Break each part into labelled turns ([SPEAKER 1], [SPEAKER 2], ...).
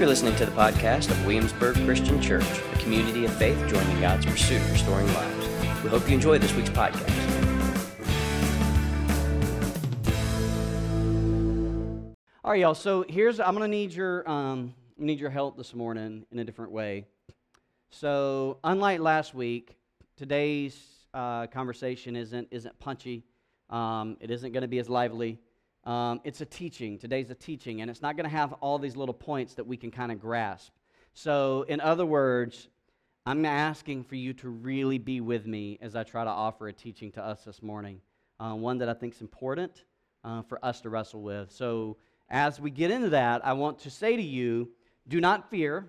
[SPEAKER 1] You're listening to the podcast of Williamsburg Christian Church, a community of faith joining God's pursuit of restoring lives. We hope you enjoy this week's podcast.
[SPEAKER 2] All right, y'all. So here's I'm gonna need your um, need your help this morning in a different way. So unlike last week, today's uh, conversation isn't isn't punchy. Um, it isn't going to be as lively. Um, it's a teaching. Today's a teaching, and it's not going to have all these little points that we can kind of grasp. So, in other words, I'm asking for you to really be with me as I try to offer a teaching to us this morning, uh, one that I think is important uh, for us to wrestle with. So, as we get into that, I want to say to you do not fear.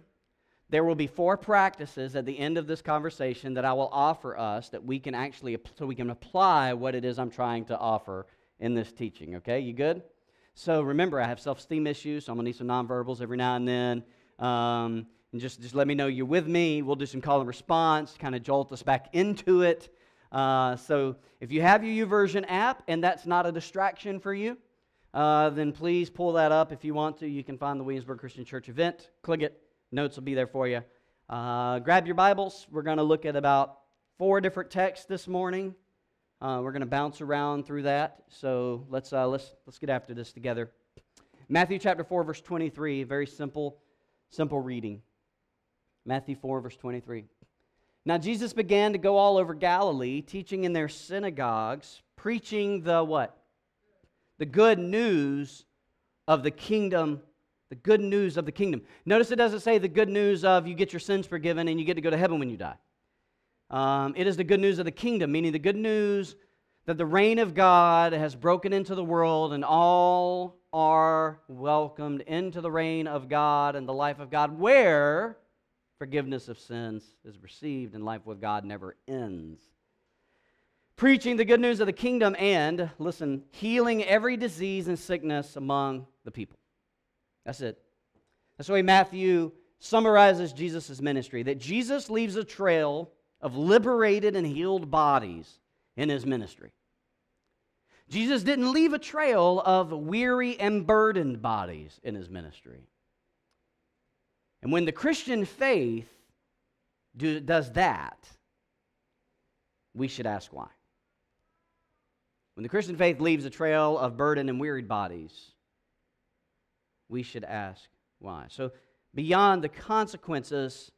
[SPEAKER 2] There will be four practices at the end of this conversation that I will offer us that we can actually, so we can apply what it is I'm trying to offer in this teaching, okay? You good? So remember, I have self esteem issues, so I'm going to need some nonverbals every now and then. Um, and just, just let me know you're with me. We'll do some call and response, kind of jolt us back into it. Uh, so if you have your YouVersion app and that's not a distraction for you, uh, then please pull that up if you want to. You can find the Williamsburg Christian Church event. Click it. Notes will be there for you. Uh, grab your Bibles. We're going to look at about four different texts this morning. Uh, we're going to bounce around through that. So let's, uh, let's, let's get after this together. Matthew chapter 4, verse 23, very simple, simple reading. Matthew 4, verse 23. Now Jesus began to go all over Galilee, teaching in their synagogues, preaching the what? The good news of the kingdom, the good news of the kingdom. Notice it doesn't say the good news of you get your sins forgiven and you get to go to heaven when you die. Um, it is the good news of the kingdom, meaning the good news that the reign of God has broken into the world and all are welcomed into the reign of God and the life of God, where forgiveness of sins is received and life with God never ends. Preaching the good news of the kingdom and, listen, healing every disease and sickness among the people. That's it. That's the way Matthew summarizes Jesus' ministry that Jesus leaves a trail of liberated and healed bodies in his ministry. Jesus didn't leave a trail of weary and burdened bodies in his ministry. And when the Christian faith do, does that, we should ask why. When the Christian faith leaves a trail of burdened and wearied bodies, we should ask why. So, beyond the consequences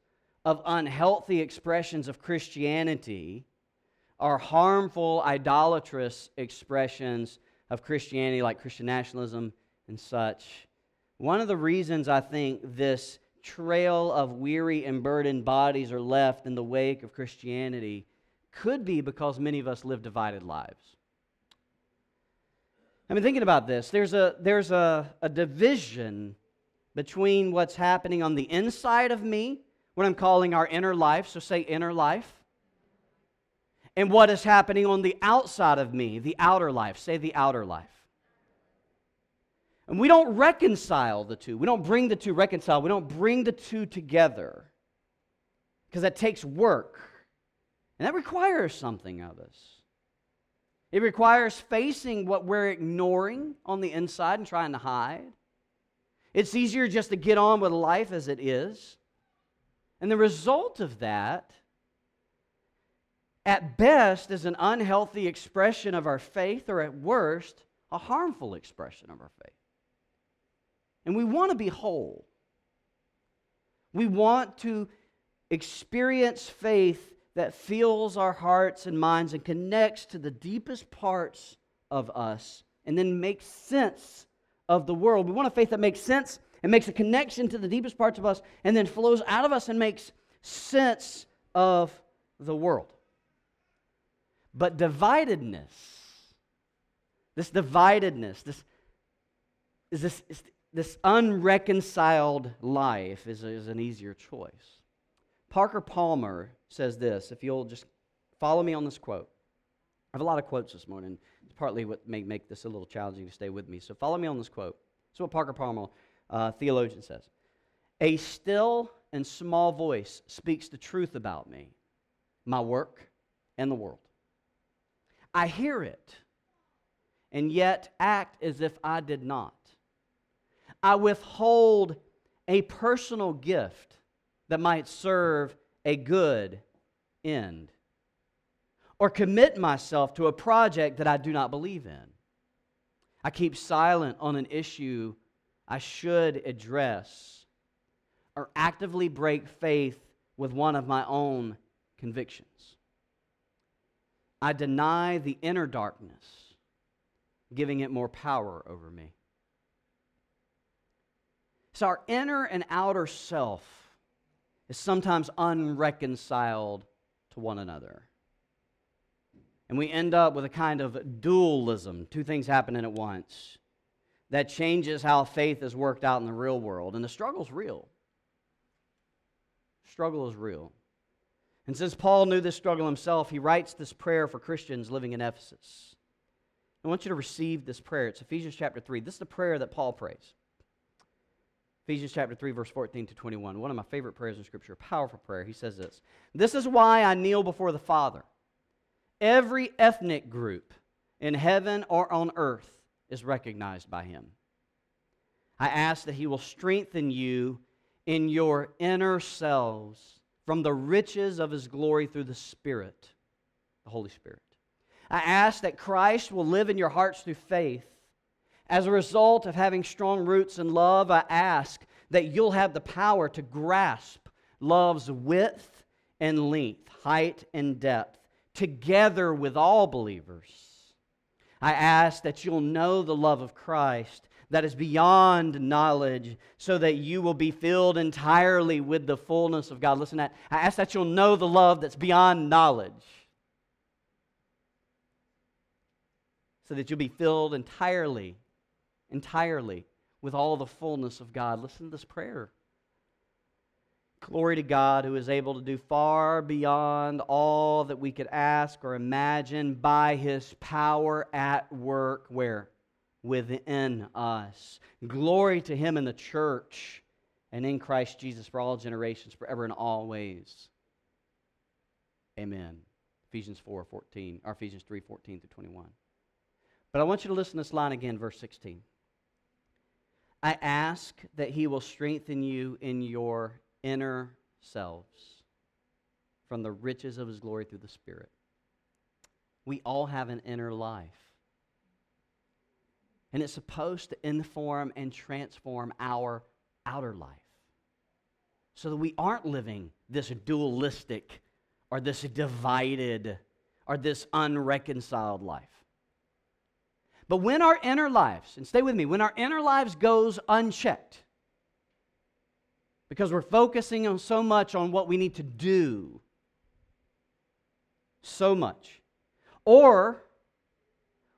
[SPEAKER 2] of unhealthy expressions of Christianity are harmful, idolatrous expressions of Christianity, like Christian nationalism and such. One of the reasons I think this trail of weary and burdened bodies are left in the wake of Christianity could be because many of us live divided lives. I mean, thinking about this, there's a, there's a, a division between what's happening on the inside of me what I'm calling our inner life, so say inner life, and what is happening on the outside of me, the outer life, say the outer life. And we don't reconcile the two. We don't bring the two reconcile. We don't bring the two together because that takes work. And that requires something of us. It requires facing what we're ignoring on the inside and trying to hide. It's easier just to get on with life as it is. And the result of that, at best, is an unhealthy expression of our faith, or at worst, a harmful expression of our faith. And we want to be whole. We want to experience faith that fills our hearts and minds and connects to the deepest parts of us and then makes sense of the world. We want a faith that makes sense and makes a connection to the deepest parts of us and then flows out of us and makes sense of the world. But dividedness, this dividedness, this, is this, is this unreconciled life is, is an easier choice. Parker Palmer says this, if you'll just follow me on this quote. I have a lot of quotes this morning. It's partly what may make this a little challenging to stay with me. So follow me on this quote. Is what Parker Palmer uh, theologian says A still and small voice speaks the truth about me, my work, and the world. I hear it, and yet act as if I did not. I withhold a personal gift that might serve a good end, or commit myself to a project that I do not believe in. I keep silent on an issue I should address, or actively break faith with one of my own convictions. I deny the inner darkness, giving it more power over me. So, our inner and outer self is sometimes unreconciled to one another. And we end up with a kind of dualism, two things happening at once, that changes how faith is worked out in the real world. And the struggle's real. Struggle is real. And since Paul knew this struggle himself, he writes this prayer for Christians living in Ephesus. I want you to receive this prayer. It's Ephesians chapter 3. This is the prayer that Paul prays. Ephesians chapter 3, verse 14 to 21. One of my favorite prayers in Scripture, a powerful prayer. He says this This is why I kneel before the Father. Every ethnic group in heaven or on earth is recognized by him. I ask that he will strengthen you in your inner selves from the riches of his glory through the Spirit, the Holy Spirit. I ask that Christ will live in your hearts through faith. As a result of having strong roots in love, I ask that you'll have the power to grasp love's width and length, height and depth, together with all believers. I ask that you'll know the love of Christ that is beyond knowledge, so that you will be filled entirely with the fullness of God. Listen to that. I ask that you'll know the love that's beyond knowledge, so that you'll be filled entirely, entirely with all the fullness of God. Listen to this prayer. Glory to God who is able to do far beyond all that we could ask or imagine by his power at work. Where? within us. Glory to him in the church and in Christ Jesus for all generations, forever and always. Amen. Ephesians 4 14, or Ephesians 3 14 through 21. But I want you to listen to this line again, verse 16. I ask that he will strengthen you in your inner selves from the riches of his glory through the Spirit. We all have an inner life and it's supposed to inform and transform our outer life so that we aren't living this dualistic or this divided or this unreconciled life. But when our inner lives, and stay with me, when our inner lives goes unchecked, because we're focusing on so much on what we need to do, so much, or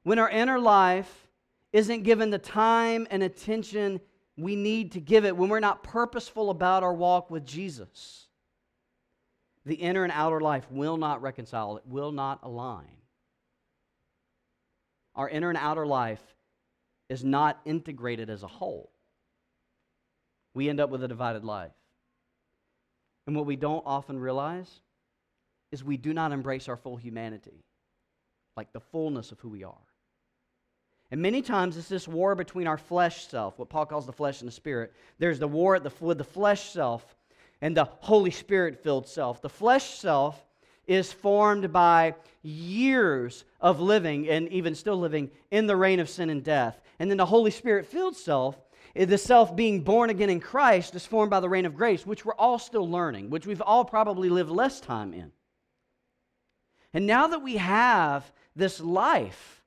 [SPEAKER 2] when our inner life isn't given the time and attention we need to give it when we're not purposeful about our walk with Jesus. The inner and outer life will not reconcile, it will not align. Our inner and outer life is not integrated as a whole. We end up with a divided life. And what we don't often realize is we do not embrace our full humanity, like the fullness of who we are. And many times it's this war between our flesh self, what Paul calls the flesh and the spirit. There's the war with the flesh self and the Holy Spirit filled self. The flesh self is formed by years of living and even still living in the reign of sin and death. And then the Holy Spirit filled self, the self being born again in Christ, is formed by the reign of grace, which we're all still learning, which we've all probably lived less time in. And now that we have this life,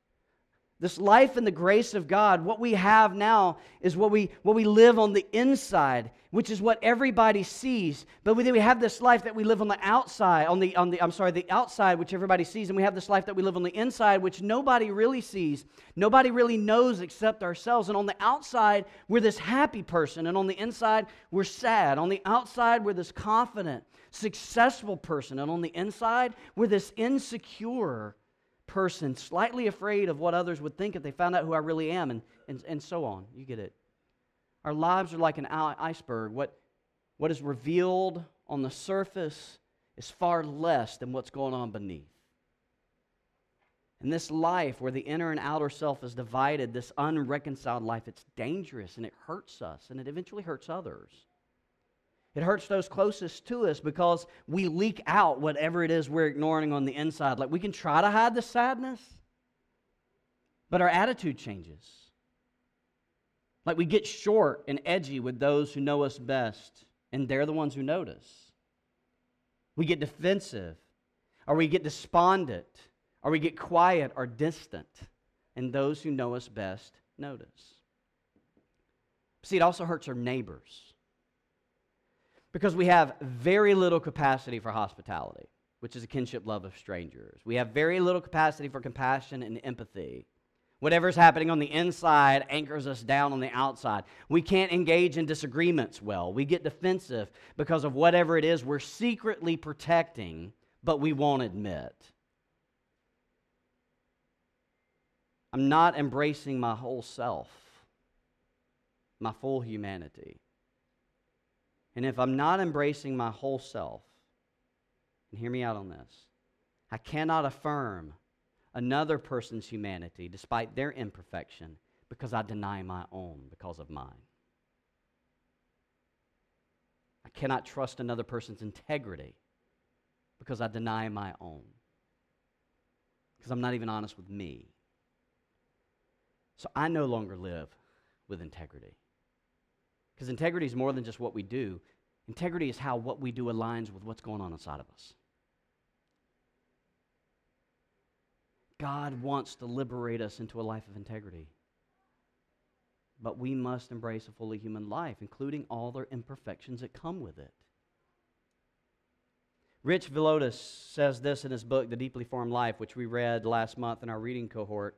[SPEAKER 2] this life in the grace of God, what we have now is what we, what we live on the inside, which is what everybody sees. But we, we have this life that we live on the outside, on the, on the, I'm sorry, the outside, which everybody sees, and we have this life that we live on the inside, which nobody really sees. Nobody really knows except ourselves. And on the outside, we're this happy person, and on the inside, we're sad. On the outside, we're this confident, successful person, and on the inside, we're this insecure person, slightly afraid of what others would think if they found out who I really am, and, and, and so on. You get it. Our lives are like an iceberg. What, what is revealed on the surface is far less than what's going on beneath. And this life where the inner and outer self is divided, this unreconciled life, it's dangerous and it hurts us and it eventually hurts others. It hurts those closest to us because we leak out whatever it is we're ignoring on the inside. Like we can try to hide the sadness, but our attitude changes. Like we get short and edgy with those who know us best, and they're the ones who notice. We get defensive, or we get despondent, or we get quiet or distant, and those who know us best notice. See, it also hurts our neighbors because we have very little capacity for hospitality, which is a kinship love of strangers. We have very little capacity for compassion and empathy. Whatever's happening on the inside anchors us down on the outside. We can't engage in disagreements well. We get defensive because of whatever it is we're secretly protecting, but we won't admit. I'm not embracing my whole self, my full humanity. And if I'm not embracing my whole self, and hear me out on this, I cannot affirm another person's humanity despite their imperfection because I deny my own because of mine. I cannot trust another person's integrity because I deny my own. Because I'm not even honest with me. So I no longer live with integrity. Because integrity is more than just what we do, integrity is how what we do aligns with what's going on inside of us. God wants to liberate us into a life of integrity. But we must embrace a fully human life, including all the imperfections that come with it. Rich Villodas says this in his book, The Deeply Formed Life, which we read last month in our reading cohort.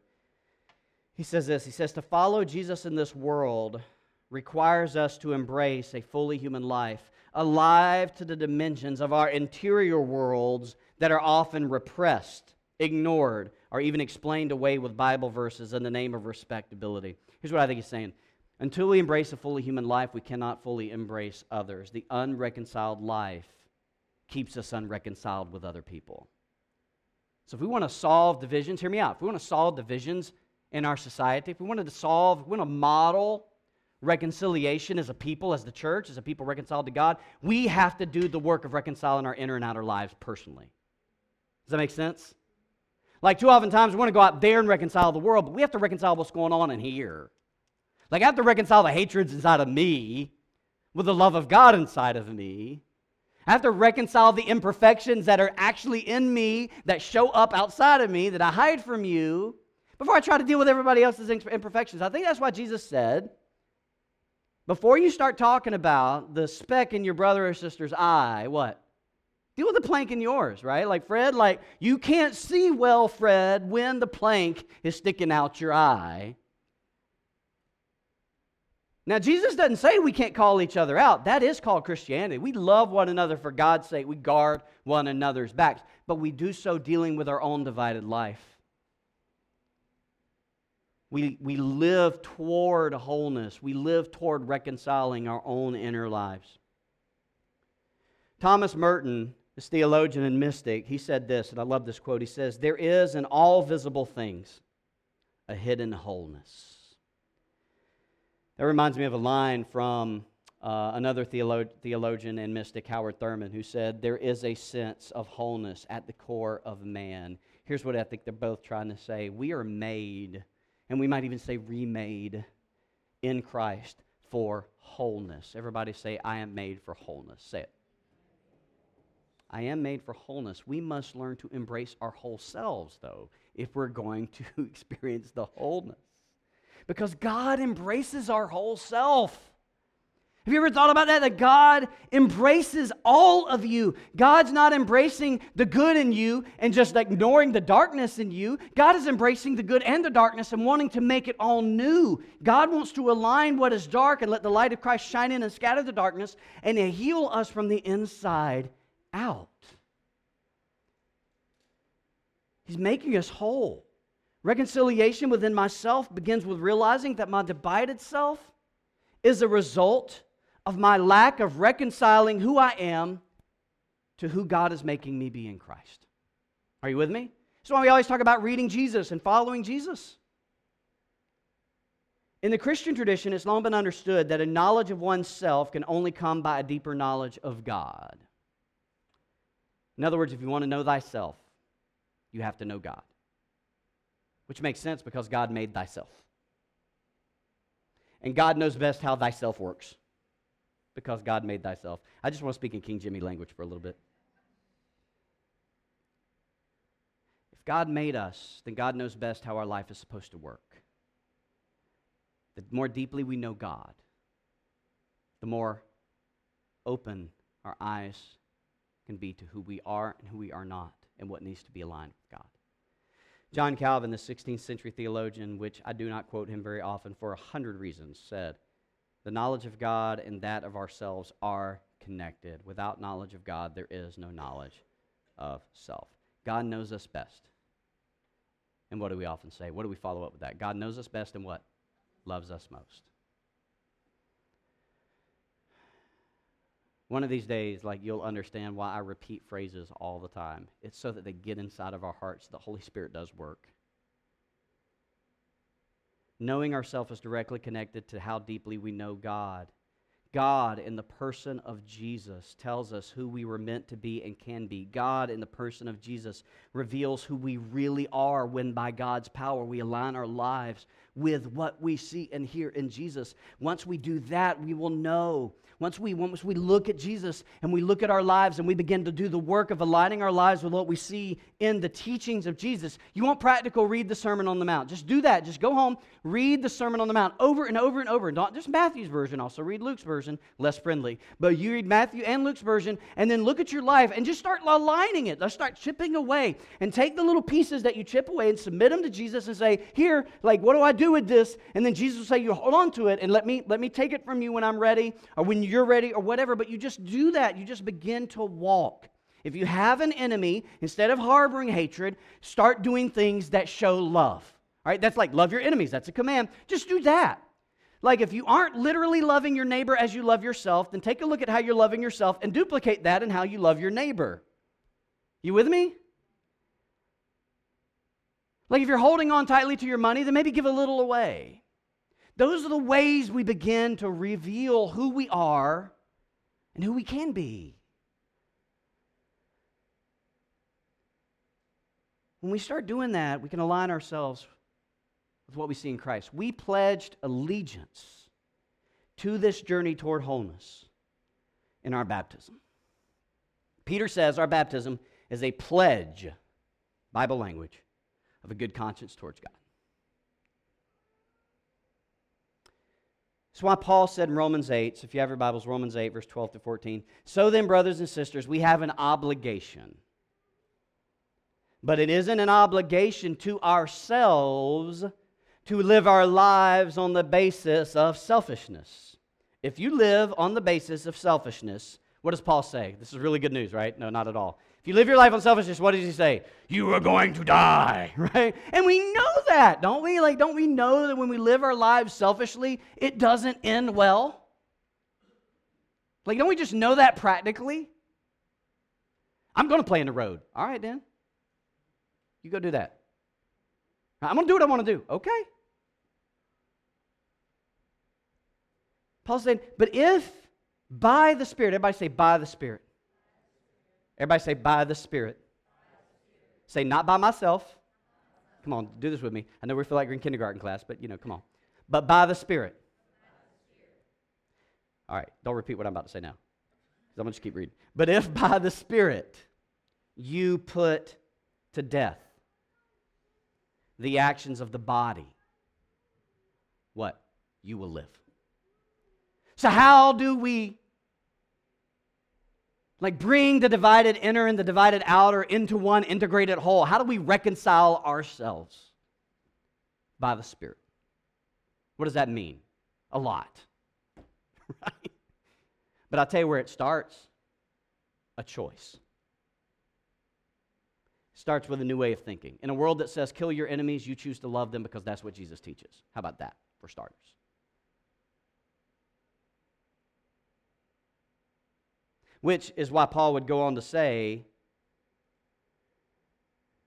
[SPEAKER 2] He says this He says, To follow Jesus in this world requires us to embrace a fully human life, alive to the dimensions of our interior worlds that are often repressed, ignored, or even explained away with Bible verses in the name of respectability. Here's what I think he's saying. Until we embrace a fully human life, we cannot fully embrace others. The unreconciled life keeps us unreconciled with other people. So, if we want to solve divisions, hear me out. If we want to solve divisions in our society, if we wanted to solve, if we want to model reconciliation as a people, as the church, as a people reconciled to God, we have to do the work of reconciling our inner and outer lives personally. Does that make sense? Like, too often times we want to go out there and reconcile the world, but we have to reconcile what's going on in here. Like, I have to reconcile the hatreds inside of me with the love of God inside of me. I have to reconcile the imperfections that are actually in me, that show up outside of me, that I hide from you, before I try to deal with everybody else's imperfections. I think that's why Jesus said, before you start talking about the speck in your brother or sister's eye, what? Deal with the plank in yours, right? Like Fred, like you can't see well, Fred, when the plank is sticking out your eye. Now, Jesus doesn't say we can't call each other out. That is called Christianity. We love one another for God's sake. We guard one another's backs, but we do so dealing with our own divided life. We, we live toward wholeness. We live toward reconciling our own inner lives. Thomas Merton, this theologian and mystic, he said this, and I love this quote. He says, There is in all visible things a hidden wholeness. That reminds me of a line from uh, another theolo- theologian and mystic, Howard Thurman, who said, There is a sense of wholeness at the core of man. Here's what I think they're both trying to say We are made and we might even say remade in Christ for wholeness. Everybody say, I am made for wholeness. Say it. I am made for wholeness. We must learn to embrace our whole selves, though, if we're going to experience the wholeness. Because God embraces our whole self. Have you ever thought about that? That God embraces all of you. God's not embracing the good in you and just ignoring the darkness in you. God is embracing the good and the darkness and wanting to make it all new. God wants to align what is dark and let the light of Christ shine in and scatter the darkness and heal us from the inside out. He's making us whole. Reconciliation within myself begins with realizing that my divided self is a result of my lack of reconciling who I am to who God is making me be in Christ. Are you with me? That's why we always talk about reading Jesus and following Jesus. In the Christian tradition, it's long been understood that a knowledge of oneself can only come by a deeper knowledge of God. In other words, if you want to know thyself, you have to know God. Which makes sense because God made thyself. And God knows best how thyself works because God made thyself. I just want to speak in King Jimmy language for a little bit. If God made us, then God knows best how our life is supposed to work. The more deeply we know God, the more open our eyes can be to who we are and who we are not and what needs to be aligned with God. John Calvin, the 16th century theologian, which I do not quote him very often for a hundred reasons, said, The knowledge of God and that of ourselves are connected. Without knowledge of God, there is no knowledge of self. God knows us best. And what do we often say? What do we follow up with that? God knows us best and what? Loves us most. One of these days, like you'll understand why I repeat phrases all the time. It's so that they get inside of our hearts. The Holy Spirit does work. Knowing ourselves is directly connected to how deeply we know God. God, in the person of Jesus, tells us who we were meant to be and can be. God, in the person of Jesus, reveals who we really are when, by God's power, we align our lives with what we see and hear in Jesus. Once we do that, we will know once we, once we look at Jesus and we look at our lives and we begin to do the work of aligning our lives with what we see in the teachings of Jesus, you want practical, read the Sermon on the Mount. Just do that. Just go home, read the Sermon on the Mount over and over and over. Not just Matthew's version, also read Luke's version, less friendly. But you read Matthew and Luke's version and then look at your life and just start aligning it. Let's start chipping away and take the little pieces that you chip away and submit them to Jesus and say, Here, like, what do I do with this? And then Jesus will say, You hold on to it and let me let me take it from you when I'm ready or when you you're ready or whatever, but you just do that. You just begin to walk. If you have an enemy, instead of harboring hatred, start doing things that show love. All right, that's like love your enemies. That's a command. Just do that. Like if you aren't literally loving your neighbor as you love yourself, then take a look at how you're loving yourself and duplicate that in how you love your neighbor. You with me? Like if you're holding on tightly to your money, then maybe give a little away. Those are the ways we begin to reveal who we are and who we can be. When we start doing that, we can align ourselves with what we see in Christ. We pledged allegiance to this journey toward wholeness in our baptism. Peter says our baptism is a pledge, Bible language, of a good conscience towards God. That's why Paul said in Romans 8, so if you have your Bibles, Romans 8, verse 12 to 14. So then, brothers and sisters, we have an obligation. But it isn't an obligation to ourselves to live our lives on the basis of selfishness. If you live on the basis of selfishness, what does Paul say? This is really good news, right? No, not at all. If you live your life on selfishness, what does he say? You are going to die, right? And we know that, don't we? Like, don't we know that when we live our lives selfishly, it doesn't end well? Like, don't we just know that practically? I'm going to play in the road. All right, then. You go do that. I'm going to do what I want to do. Okay. Paul said, but if by the Spirit, everybody say, by the Spirit. Everybody say, by the Spirit. Say, not by myself. Come on, do this with me. I know we feel like we're in kindergarten class, but you know, come on. But by the Spirit. All right, don't repeat what I'm about to say now. I'm going to just keep reading. But if by the Spirit you put to death the actions of the body, what? You will live. So, how do we like bring the divided inner and the divided outer into one integrated whole. How do we reconcile ourselves? By the Spirit. What does that mean? A lot. right? But I'll tell you where it starts a choice. It starts with a new way of thinking. In a world that says kill your enemies, you choose to love them because that's what Jesus teaches. How about that, for starters? Which is why Paul would go on to say,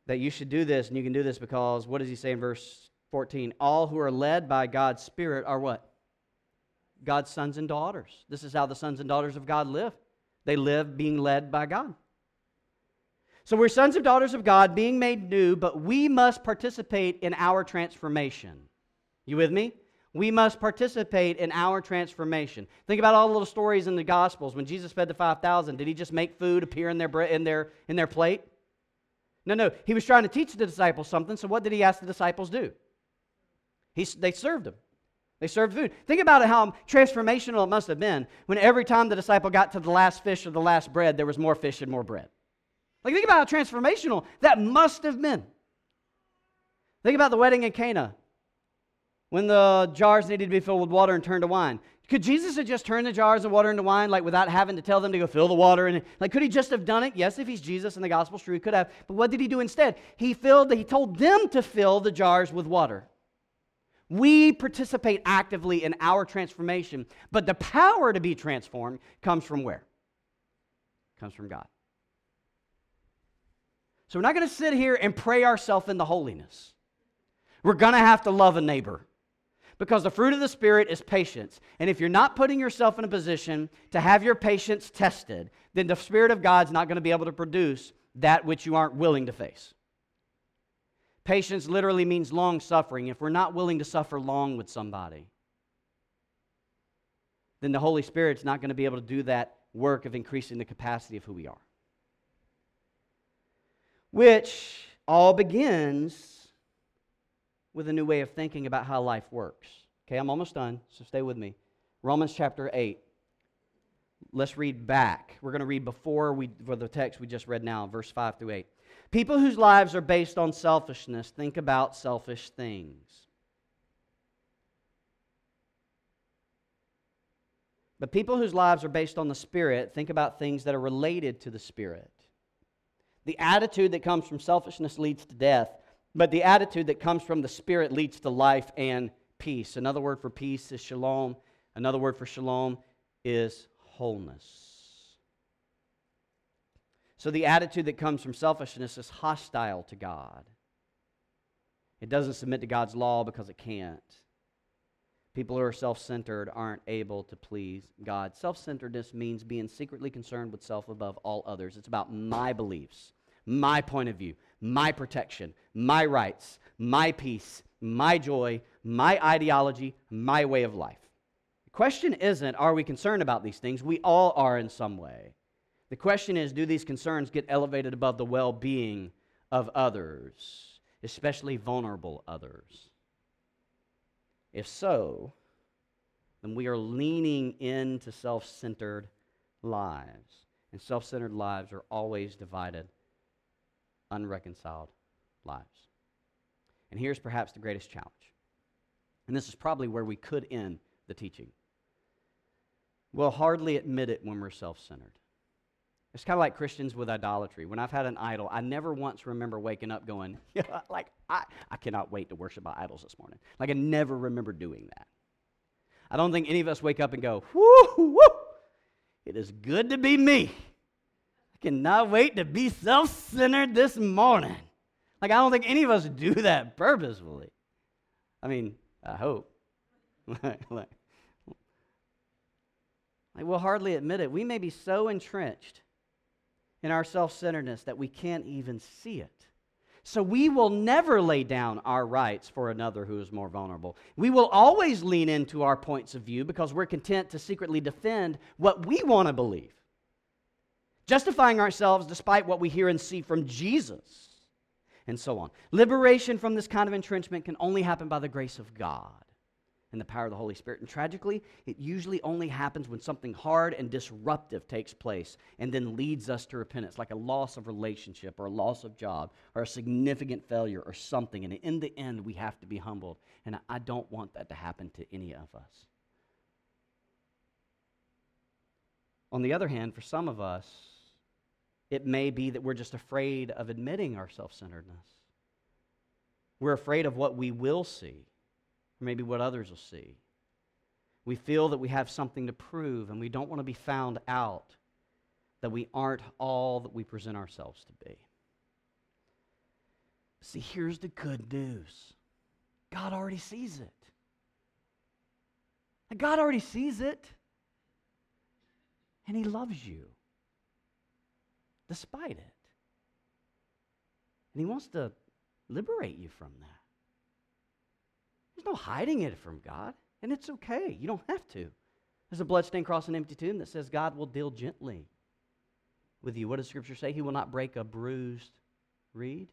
[SPEAKER 2] that you should do this, and you can do this because what does he say in verse 14? All who are led by God's Spirit are what? God's sons and daughters. This is how the sons and daughters of God live. They live being led by God. So we're sons and daughters of God, being made new, but we must participate in our transformation. You with me? We must participate in our transformation. Think about all the little stories in the Gospels. When Jesus fed the 5,000, did he just make food appear in their, in, their, in their plate? No, no. He was trying to teach the disciples something, so what did he ask the disciples do? He, they served him. They served food. Think about how transformational it must have been when every time the disciple got to the last fish or the last bread, there was more fish and more bread. Like, think about how transformational that must have been. Think about the wedding in Cana when the jars needed to be filled with water and turned to wine. Could Jesus have just turned the jars of water into wine, like without having to tell them to go fill the water? And like, could he just have done it? Yes, if he's Jesus and the gospel's true, he could have. But what did he do instead? He filled. He told them to fill the jars with water. We participate actively in our transformation, but the power to be transformed comes from where? Comes from God. So we're not going to sit here and pray ourselves into holiness. We're going to have to love a neighbor because the fruit of the Spirit is patience. And if you're not putting yourself in a position to have your patience tested, then the Spirit of God's not going to be able to produce that which you aren't willing to face. Patience literally means long suffering. If we're not willing to suffer long with somebody, then the Holy Spirit's not going to be able to do that work of increasing the capacity of who we are which all begins with a new way of thinking about how life works. Okay, I'm almost done, so stay with me. Romans chapter 8. Let's read back. We're going to read before we for the text we just read now, verse 5 through 8. People whose lives are based on selfishness think about selfish things. But people whose lives are based on the Spirit think about things that are related to the Spirit. The attitude that comes from selfishness leads to death, but the attitude that comes from the Spirit leads to life and peace. Another word for peace is shalom. Another word for shalom is wholeness. So the attitude that comes from selfishness is hostile to God. It doesn't submit to God's law because it can't. People who are self centered aren't able to please God. Self centeredness means being secretly concerned with self above all others. It's about my beliefs, my point of view, my protection, my rights, my peace, my joy, my ideology, my way of life. The question isn't, are we concerned about these things? We all are in some way. The question is, do these concerns get elevated above the well being of others, especially vulnerable others? If so, then we are leaning into self centered lives. And self centered lives are always divided, unreconciled lives. And here's perhaps the greatest challenge. And this is probably where we could end the teaching. We'll hardly admit it when we're self centered. It's kind of like Christians with idolatry. When I've had an idol, I never once remember waking up going, like, I, I cannot wait to worship my idols this morning. Like, I never remember doing that. I don't think any of us wake up and go, whoo, whoo, it is good to be me. Cannot wait to be self centered this morning. Like, I don't think any of us do that purposefully. I mean, I hope. like, like, we'll hardly admit it. We may be so entrenched in our self centeredness that we can't even see it. So we will never lay down our rights for another who is more vulnerable. We will always lean into our points of view because we're content to secretly defend what we want to believe, justifying ourselves despite what we hear and see from Jesus, and so on. Liberation from this kind of entrenchment can only happen by the grace of God and the power of the Holy Spirit. And tragically, it usually only happens when something hard and disruptive takes place and then leads us to repentance, like a loss of relationship or a loss of job or a significant failure or something. And in the end, we have to be humbled. And I don't want that to happen to any of us. On the other hand, for some of us, it may be that we're just afraid of admitting our self centeredness. We're afraid of what we will see or maybe what others will see. We feel that we have something to prove, and we don't want to be found out that we aren't all that we present ourselves to be. See, here's the good news God already sees it. God already sees it. And He loves you despite it. And He wants to liberate you from that. There's no hiding it from God, and it's okay. You don't have to. There's a bloodstained cross and empty tomb that says God will deal gently with you. What does Scripture say? He will not break a bruised reed.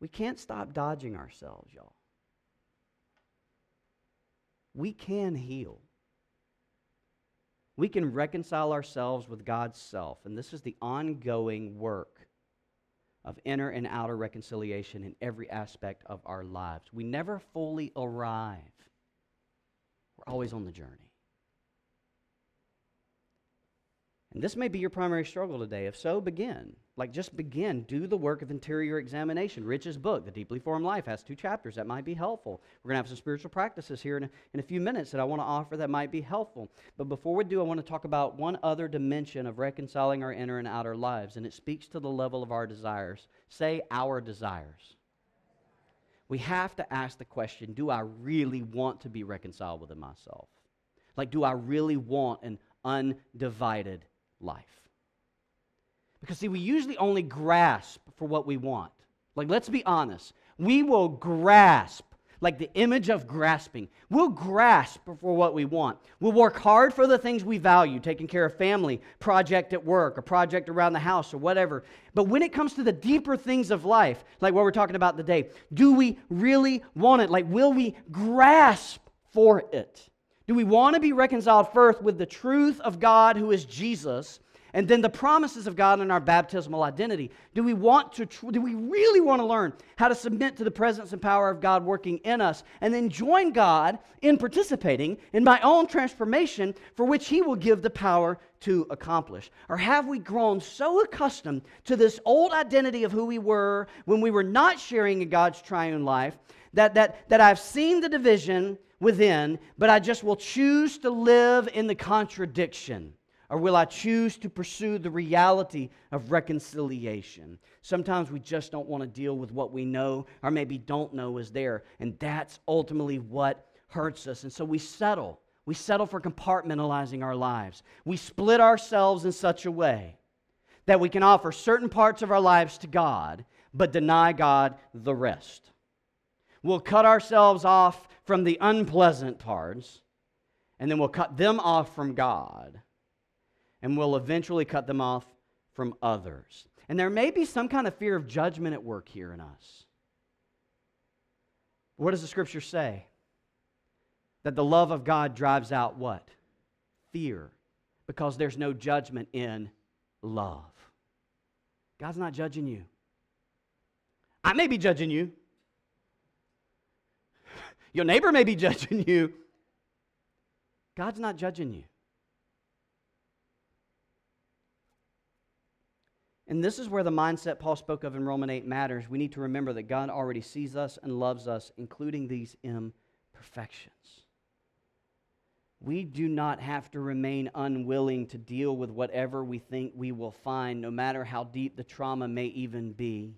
[SPEAKER 2] We can't stop dodging ourselves, y'all. We can heal. We can reconcile ourselves with God's self. And this is the ongoing work of inner and outer reconciliation in every aspect of our lives. We never fully arrive, we're always on the journey. And this may be your primary struggle today. If so, begin. Like, just begin. Do the work of interior examination. Rich's book, The Deeply Formed Life, has two chapters that might be helpful. We're going to have some spiritual practices here in a, in a few minutes that I want to offer that might be helpful. But before we do, I want to talk about one other dimension of reconciling our inner and outer lives, and it speaks to the level of our desires. Say, our desires. We have to ask the question do I really want to be reconciled within myself? Like, do I really want an undivided life. Because, see, we usually only grasp for what we want. Like, let's be honest. We will grasp, like the image of grasping. We'll grasp for what we want. We'll work hard for the things we value, taking care of family, project at work, a project around the house, or whatever. But when it comes to the deeper things of life, like what we're talking about today, do we really want it? Like, will we grasp for it? Do we want to be reconciled first with the truth of God, who is Jesus, and then the promises of God in our baptismal identity? Do we want to do we really want to learn how to submit to the presence and power of God working in us and then join God in participating in my own transformation for which he will give the power to accomplish? Or have we grown so accustomed to this old identity of who we were when we were not sharing in God's triune life that that that I've seen the division within, but I just will choose to live in the contradiction? Or will I choose to pursue the reality of reconciliation? Sometimes we just don't want to deal with what we know or maybe don't know is there. And that's ultimately what hurts us. And so we settle. We settle for compartmentalizing our lives. We split ourselves in such a way that we can offer certain parts of our lives to God, but deny God the rest. We'll cut ourselves off from the unpleasant parts, and then we'll cut them off from God, and we'll eventually cut them off from others. And there may be some kind of fear of judgment at work here in us. What does the scripture say? That the love of God drives out what? Fear. Because there's no judgment in love. God's not judging you. I may be judging you. Your neighbor may be judging you. God's not judging you. And this is where the mindset Paul spoke of in Romans 8 matters. We need to remember that God already sees us and loves us, including these imperfections. We do not have to remain unwilling to deal with whatever we think we will find, no matter how deep the trauma may even be.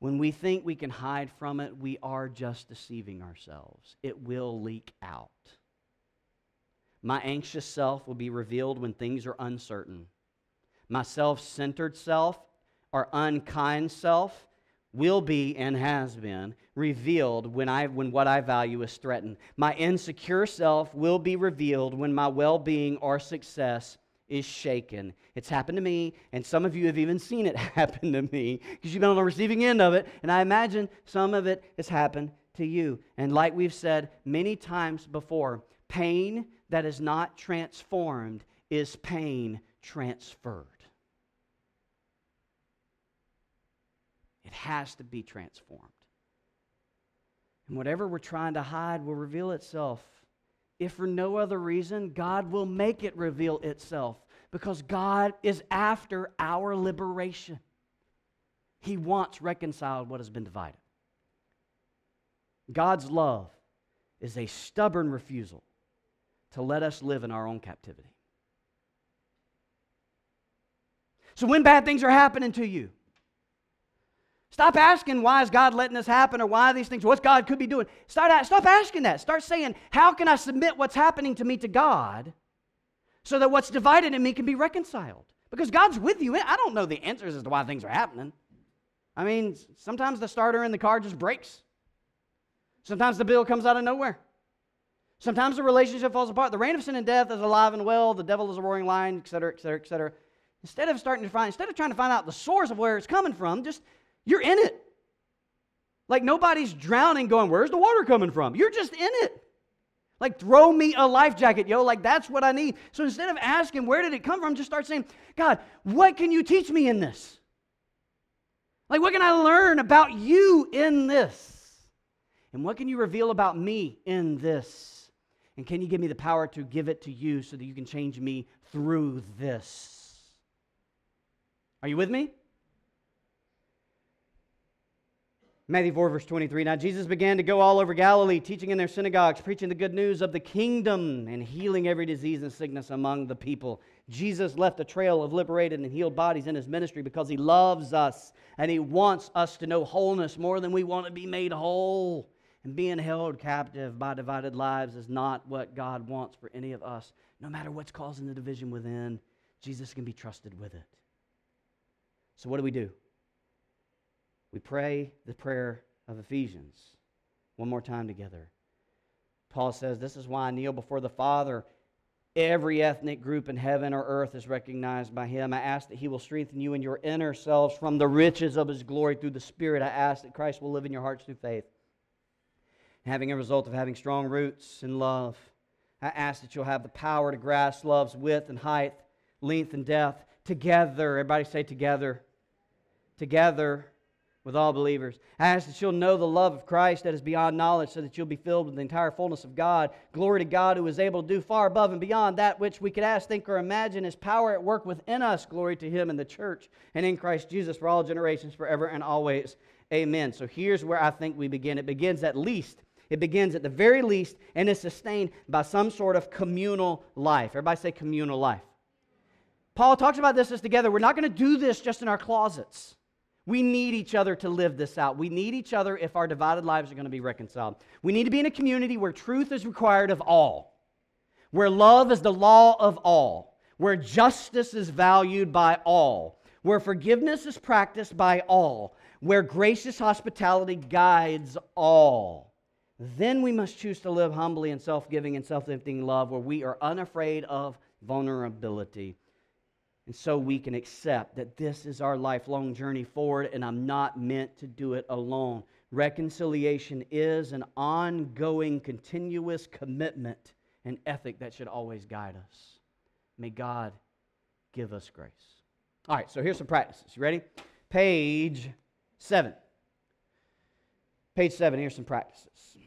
[SPEAKER 2] When we think we can hide from it, we are just deceiving ourselves. It will leak out. My anxious self will be revealed when things are uncertain. My self centered self or unkind self will be and has been revealed when, I, when what I value is threatened. My insecure self will be revealed when my well being or success is shaken. It's happened to me, and some of you have even seen it happen to me because you've been on the receiving end of it, and I imagine some of it has happened to you. And like we've said many times before, pain that is not transformed is pain transferred. It has to be transformed. And whatever we're trying to hide will reveal itself if for no other reason, God will make it reveal itself because God is after our liberation. He wants reconciled what has been divided. God's love is a stubborn refusal to let us live in our own captivity. So when bad things are happening to you, stop asking why is God letting this happen or why these things, what's God could be doing. Start, stop asking that. Start saying, how can I submit what's happening to me to God so that what's divided in me can be reconciled? Because God's with you. I don't know the answers as to why things are happening. I mean, sometimes the starter in the car just breaks. Sometimes the bill comes out of nowhere. Sometimes the relationship falls apart. The reign of sin and death is alive and well. The devil is a roaring lion, et cetera, et cetera, et cetera. Instead of starting to find, instead of trying to find out the source of where it's coming from, just you're in it. Like nobody's drowning going, where's the water coming from? You're just in it. Like, throw me a life jacket, yo. Like, that's what I need. So instead of asking, where did it come from, just start saying, God, what can you teach me in this? Like, what can I learn about you in this? And what can you reveal about me in this? And can you give me the power to give it to you so that you can change me through this? Are you with me? Matthew 4, verse 23. Now Jesus began to go all over Galilee, teaching in their synagogues, preaching the good news of the kingdom, and healing every disease and sickness among the people. Jesus left a trail of liberated and healed bodies in his ministry because he loves us and he wants us to know wholeness more than we want to be made whole. And being held captive by divided lives is not what God wants for any of us. No matter what's causing the division within, Jesus can be trusted with it. So, what do we do? We pray the prayer of Ephesians one more time together. Paul says, This is why I kneel before the Father. Every ethnic group in heaven or earth is recognized by him. I ask that he will strengthen you in your inner selves from the riches of his glory through the Spirit. I ask that Christ will live in your hearts through faith. Having a result of having strong roots in love, I ask that you'll have the power to grasp love's width and height, length and depth together. Everybody say together together with all believers. I ask that you'll know the love of Christ that is beyond knowledge, so that you'll be filled with the entire fullness of God. Glory to God who is able to do far above and beyond that which we could ask, think, or imagine. His power at work within us. Glory to Him in the church and in Christ Jesus for all generations, forever and always. Amen. So here's where I think we begin. It begins at least. It begins at the very least and is sustained by some sort of communal life. Everybody say communal life. Paul talks about this as together. We're not going to do this just in our closets. We need each other to live this out. We need each other if our divided lives are going to be reconciled. We need to be in a community where truth is required of all, where love is the law of all, where justice is valued by all, where forgiveness is practiced by all, where gracious hospitality guides all. Then we must choose to live humbly and self giving and self emptying love where we are unafraid of vulnerability and so we can accept that this is our lifelong journey forward, and I'm not meant to do it alone. Reconciliation is an ongoing, continuous commitment and ethic that should always guide us. May God give us grace. All right, so here's some practices. You ready? Page seven. Page seven, here's some practices.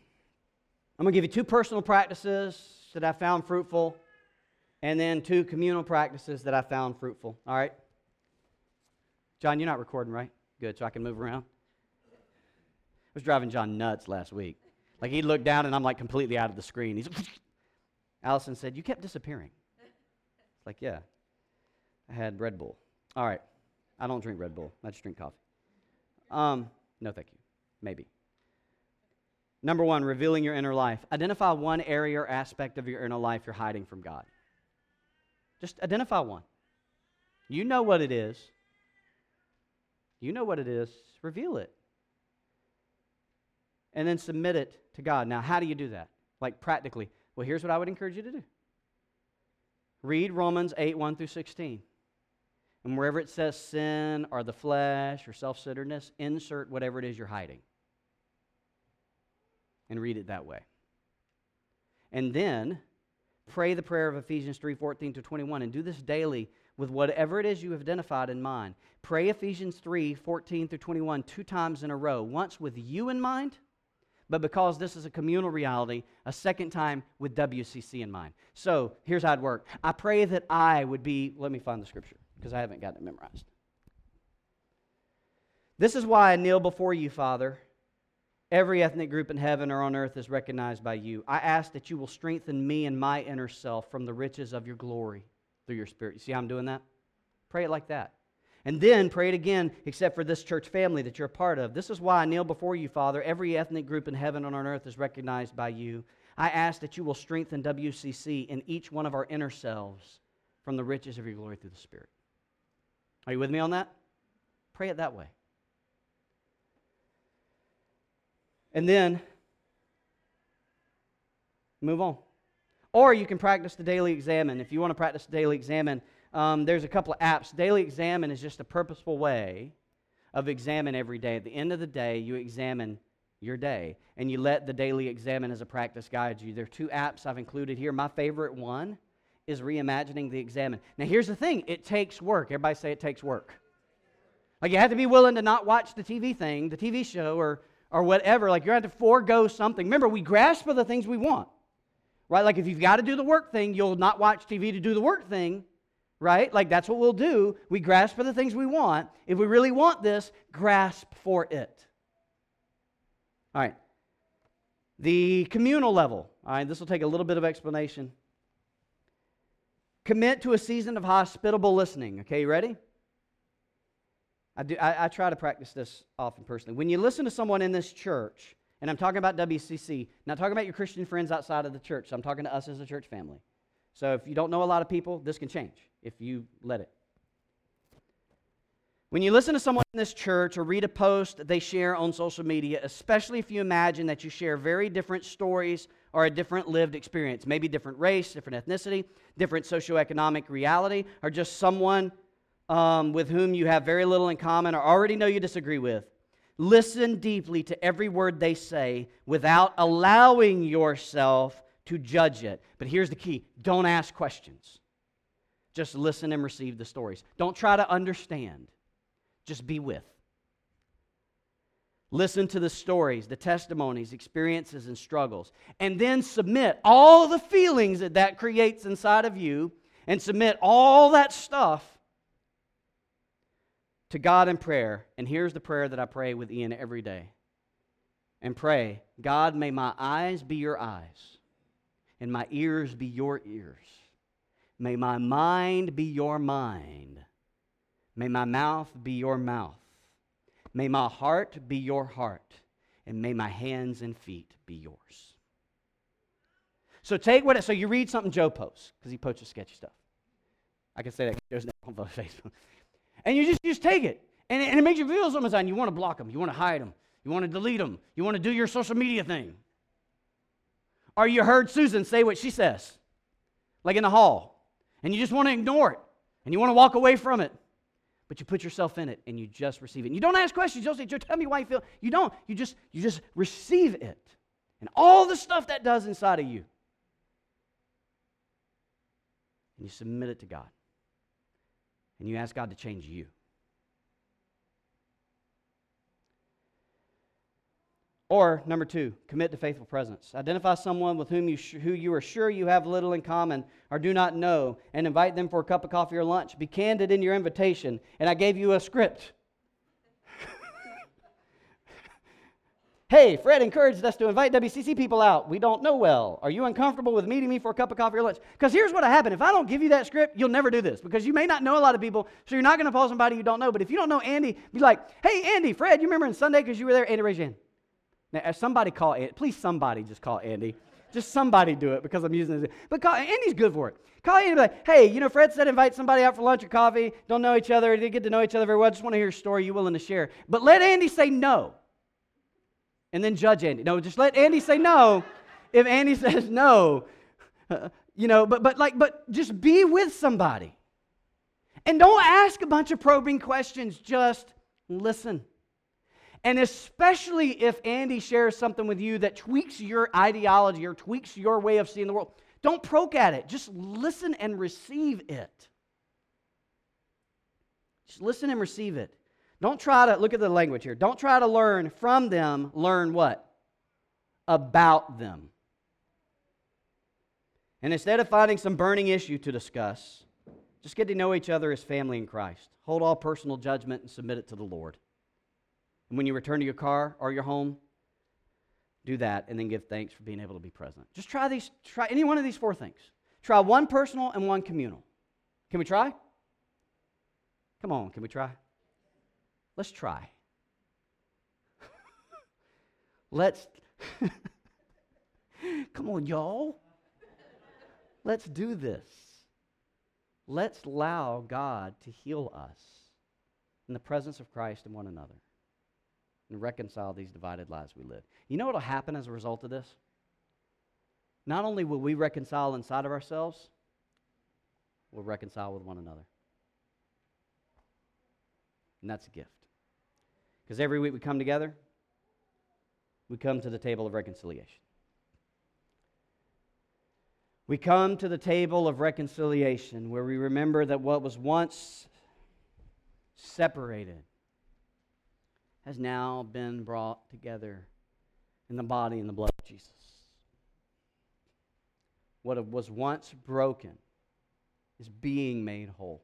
[SPEAKER 2] I'm going to give you two personal practices that I found fruitful and then two communal practices that I found fruitful. All right? John, you're not recording, right? Good, so I can move around. I was driving John nuts last week. Like he'd look down and I'm like completely out of the screen. He's Allison said, You kept disappearing. It's like, yeah. I had Red Bull. All right. I don't drink Red Bull. I just drink coffee. Um, no, thank you. Maybe. Number one, revealing your inner life. Identify one area or aspect of your inner life you're hiding from God. Just identify one. You know what it is. You know what it is. Reveal it. And then submit it to God. Now, how do you do that? Like practically. Well, here's what I would encourage you to do read Romans 8 1 through 16. And wherever it says sin or the flesh or self centeredness, insert whatever it is you're hiding. And read it that way. And then Pray the prayer of Ephesians 3 14 to 21 and do this daily with whatever it is you have identified in mind. Pray Ephesians 3 14 through 21 two times in a row, once with you in mind, but because this is a communal reality, a second time with WCC in mind. So here's how it worked. I pray that I would be, let me find the scripture because I haven't got it memorized. This is why I kneel before you, Father Every ethnic group in heaven or on earth is recognized by you. I ask that you will strengthen me and my inner self from the riches of your glory through your spirit. You see how I'm doing that? Pray it like that. And then pray it again, except for this church family that you're a part of. This is why I kneel before you, Father. Every ethnic group in heaven and on earth is recognized by you. I ask that you will strengthen WCC in each one of our inner selves from the riches of your glory through the Spirit. Are you with me on that? Pray it that way. And then move on. Or you can practice the daily examen. If you want to practice the daily examen, um, there's a couple of apps. Daily examen is just a purposeful way of examine every day. At the end of the day, you examine your day and you let the daily examen as a practice guide you. There are two apps I've included here. My favorite one is Reimagining the Examen. Now, here's the thing it takes work. Everybody say it takes work. Like, you have to be willing to not watch the TV thing, the TV show, or, or whatever. Like, you're going to have to forego something. Remember, we grasp for the things we want, right? Like, if you've got to do the work thing, you'll not watch TV to do the work thing right? Like that's what we'll do. We grasp for the things we want. If we really want this, grasp for it. All right. The communal level. All right, this will take a little bit of explanation. Commit to a season of hospitable listening. Okay, you ready? I, do, I, I try to practice this often personally. When you listen to someone in this church, and I'm talking about WCC, not talking about your Christian friends outside of the church, so I'm talking to us as a church family. So if you don't know a lot of people, this can change if you let it. When you listen to someone in this church or read a post they share on social media, especially if you imagine that you share very different stories or a different lived experience, maybe different race, different ethnicity, different socioeconomic reality, or just someone um, with whom you have very little in common or already know you disagree with, listen deeply to every word they say without allowing yourself to judge it. But here's the key don't ask questions. Just listen and receive the stories. Don't try to understand, just be with. Listen to the stories, the testimonies, experiences, and struggles. And then submit all the feelings that that creates inside of you and submit all that stuff to God in prayer. And here's the prayer that I pray with Ian every day. And pray, God, may my eyes be your eyes and my ears be your ears. May my mind be your mind. May my mouth be your mouth. May my heart be your heart. And may my hands and feet be yours. So take what it, so you read something Joe posts, because he posts sketchy stuff. I can say that there's no on Facebook. And you just, you just take it. And it, and it makes you feel something You want to block them. You want to hide them. You want to delete them. You want to do your social media thing. Or you heard Susan say what she says, like in the hall, and you just want to ignore it, and you want to walk away from it. But you put yourself in it and you just receive it. And you don't ask questions. You don't say, Joe, tell me why you feel. You don't. You just, you just receive it. And all the stuff that does inside of you. And you submit it to God. And you ask God to change you. Or, number two, commit to faithful presence. Identify someone with whom you sh- who you are sure you have little in common or do not know and invite them for a cup of coffee or lunch. Be candid in your invitation. And I gave you a script. Hey, Fred encouraged us to invite WCC people out. We don't know well. Are you uncomfortable with meeting me for a cup of coffee or lunch? Because here's what happened. If I don't give you that script, you'll never do this because you may not know a lot of people, so you're not going to call somebody you don't know. But if you don't know Andy, be like, hey, Andy, Fred, you remember in Sunday because you were there? Andy, raise your hand. Now, somebody call Andy, please somebody just call Andy. Just somebody do it because I'm using this. But call, Andy's good for it. Call Andy like, hey, you know, Fred said invite somebody out for lunch or coffee. Don't know each other. Didn't get to know each other very well. Just want to hear a story you willing to share. But let Andy say no. And then judge Andy. No, just let Andy say no. If Andy says no, you know, but, but like, but just be with somebody. And don't ask a bunch of probing questions. Just listen. And especially if Andy shares something with you that tweaks your ideology or tweaks your way of seeing the world, don't poke at it. Just listen and receive it. Just listen and receive it. Don't try to, look at the language here. Don't try to learn from them, learn what? About them. And instead of finding some burning issue to discuss, just get to know each other as family in Christ. Hold all personal judgment and submit it to the Lord. And when you return to your car or your home, do that and then give thanks for being able to be present. Just try these, try any one of these four things. Try one personal and one communal. Can we try? Come on, can we try? Let's try. Let's. Come on, y'all. Let's do this. Let's allow God to heal us in the presence of Christ and one another and reconcile these divided lives we live. You know what will happen as a result of this? Not only will we reconcile inside of ourselves, we'll reconcile with one another. And that's a gift. Because every week we come together, we come to the table of reconciliation. We come to the table of reconciliation where we remember that what was once separated has now been brought together in the body and the blood of Jesus. What was once broken is being made whole.